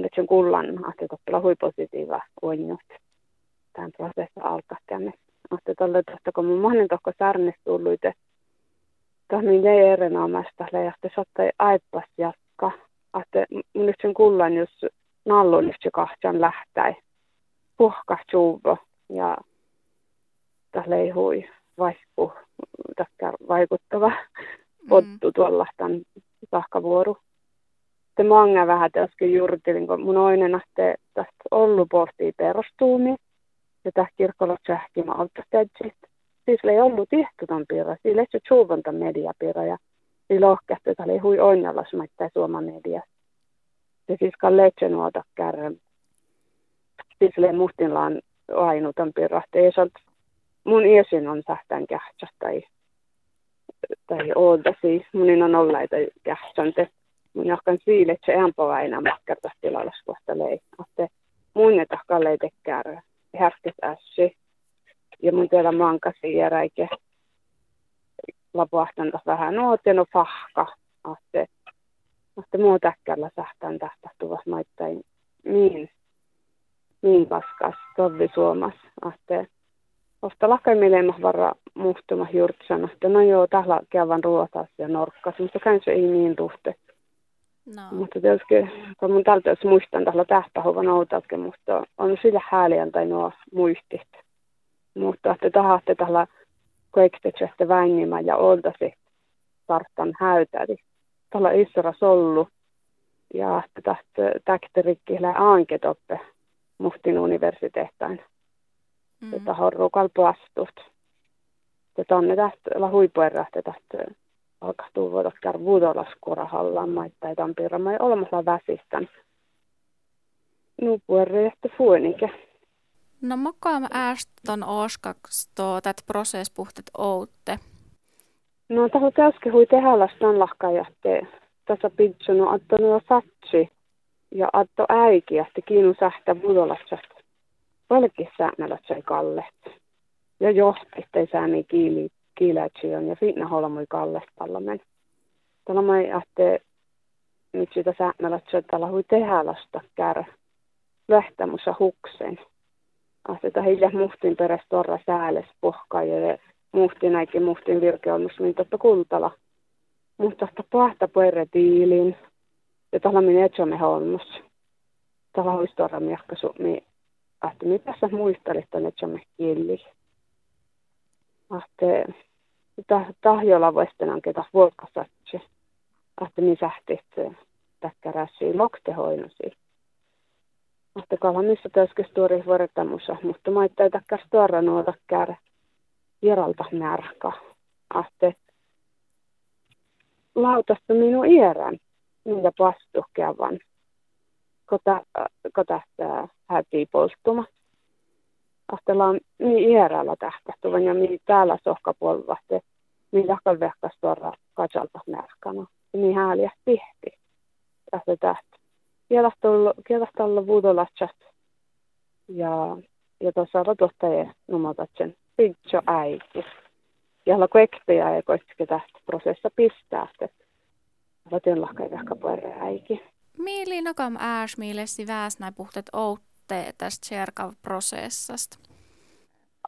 Nyt sen kullan, että toppila hui positiiva uinut. Tämän prosessi alkaa tänne. Että tällä tuosta, kun mun monen tohko särnes tullut, että niin ei erinomaista leijasta sattai aippas jatka. Että mun nyt sen kullan, jos nallun nyt se kahtjan lähtäi. Puhka suuvo ja tällä ei hui vaihku, vaikuttava mm. pottu tuolla tämän tahkavuoru sitten manga vähän äsken juurtelin, kun mun oinen ahte tästä ollut pohtii perustuumi, ja tästä kirkolla sähkimä altastädsit. Siis ei ollut tihtutan piirra, siis ei suuvonta mediapiirra, ja siis lohkehtu, että oli hui onnella smaittaa suomen media. Ja siis kalleitse nuota kärrän. Siis ei mustinlaan ainutan piirra, ei saa mun iesin on sähtään kähtsä tai, tai oolta siis, munin on ollaita kähtsän mun jahkan siile, että se ämpä aina makkarta tilallas kohta lei. Että mun ei tahkaan lei tekkää härkes ässi. Ja mun teillä mankasi ja räike lapuahtan vähän nuoten no fahka. Että että muu täkkällä sähtään tästä tuvas maittain niin, niin paskas tovi suomas. Että Osta lakemille varra muhtuma juurtsana, että no joo, tällä kävän ruotas ja norkkas, mutta käyn se ei niin tuhte. No. Mutta tietysti, kun mun jos muistan tällä tähtähuvan outaskin, mutta on sillä hääliän tai nuo muistit. Mutta että tahatte tällä koektetsästä vängimä ja oltasi tarttan häytäri. Tällä isra sollu ja tästä täkterikkillä anketoppe muhtin universiteettain. Mm. Että horru kalpuastut. Ja tonne tästä la huipuerrahte tästä alkahtuu voida käydä vuodolaskurahallaan maittain tampirama ja olemassa väsistän. Nupuerre että fuenike. No makaam ääston oskaks to tät prosesspuhtet outte? No taho täske hui tehälästän lahkajahte. Tässä pitsunu atto nuo satsi ja atto äiki jähti kiinu sähtä vuodolassat. Valkissa sai kallet. Ja johti, ettei sääni kiili kiilätsiön ja finna holmui kallestallamen. Tällä mai ahte nyt sitä säännöllä, tällä hui tehälasta kär lähtämussa huksen. Ahte hiljaa muhtin peräs torra sääles pohkaa ja muhti näikin muhtin virkeolmus, niin totta kultala. Mutta tästä pahta puere tiiliin. Ja tällä minä etsomme holmus. Tällä hui torra miakkasu, niin ahte mitä sä muistelit, että etsomme kieli. Ahte tahjolla voistenan ketä vuokasatse. Ahte niin sähtit täkkäräsi loktehoinusi. Ahte missä täskä stuori vuorettamussa, mutta maittaa täkkär stuora nuota kär jeralta märka. Ahte lautasta minun iärän, minkä pastu kävan. Kota, kota hätii polttuma. Ahtelaan niin iärällä tähtähtuvan ja niin täällä sohkapuolella niin jakal vehkas tuoda katsalta märkana. Niin hääliä tihti. Tästä tähtä. Kielasta olla vuodolatsat. Ja, ja tuossa on tuottaja numotatsen pintso äiti. Ja olla kuekteja ja koitsikin tästä prosessa pistää. Vatin lahkai vehka puolelle äiki. Mieli nakam ääs mielesi väsnä puhtet outte tästä serkav prosessasta?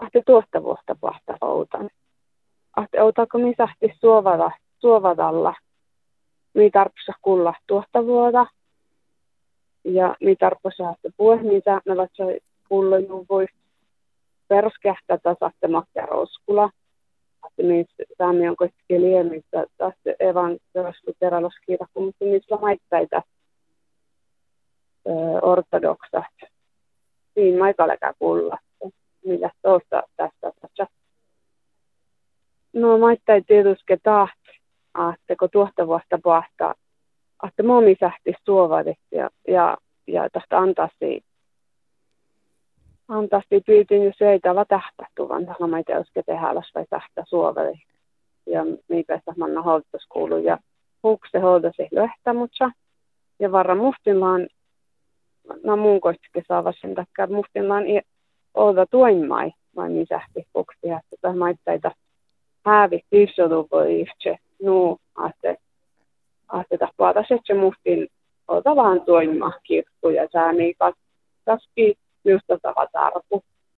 Ahte tuottavuutta pahta outan että otako mi sähti suovada, suovadalla, mi tarpsa kulla tuottavuota ja mi tarpsa että puhe, mitä me vatsa kullo voi perskähtä tasatte makkarouskula. Että niissä saamme on kuitenkin liemistä tästä evan teraloskiita, kun niissä maittaita ortodoksat. Siinä maikalekä kulla. Millä tuosta tästä tässä No maittai tietysti taht, että kun tuosta vuotta pahtaa, että momi sähti ja, ja, ja tästä antaisi antaisi pyytin jo seitä va tähtähtuvan, tällä mä tietysti tehdä vai tähtä suoveli. Ja miipäistä manna hoitus kuuluu ja hukse hoidasi löhtämutsa. Ja varra mustinlaan, no muun koistikin saava sen takia, mustinlaan olta tuinmai, vai mi sähti huksti, että maittaita hävi tiisodu voi itse nu, että että tapaa se muhtin ota vaan toimima kirkku ja sääni kas, kaski just tava tarpu.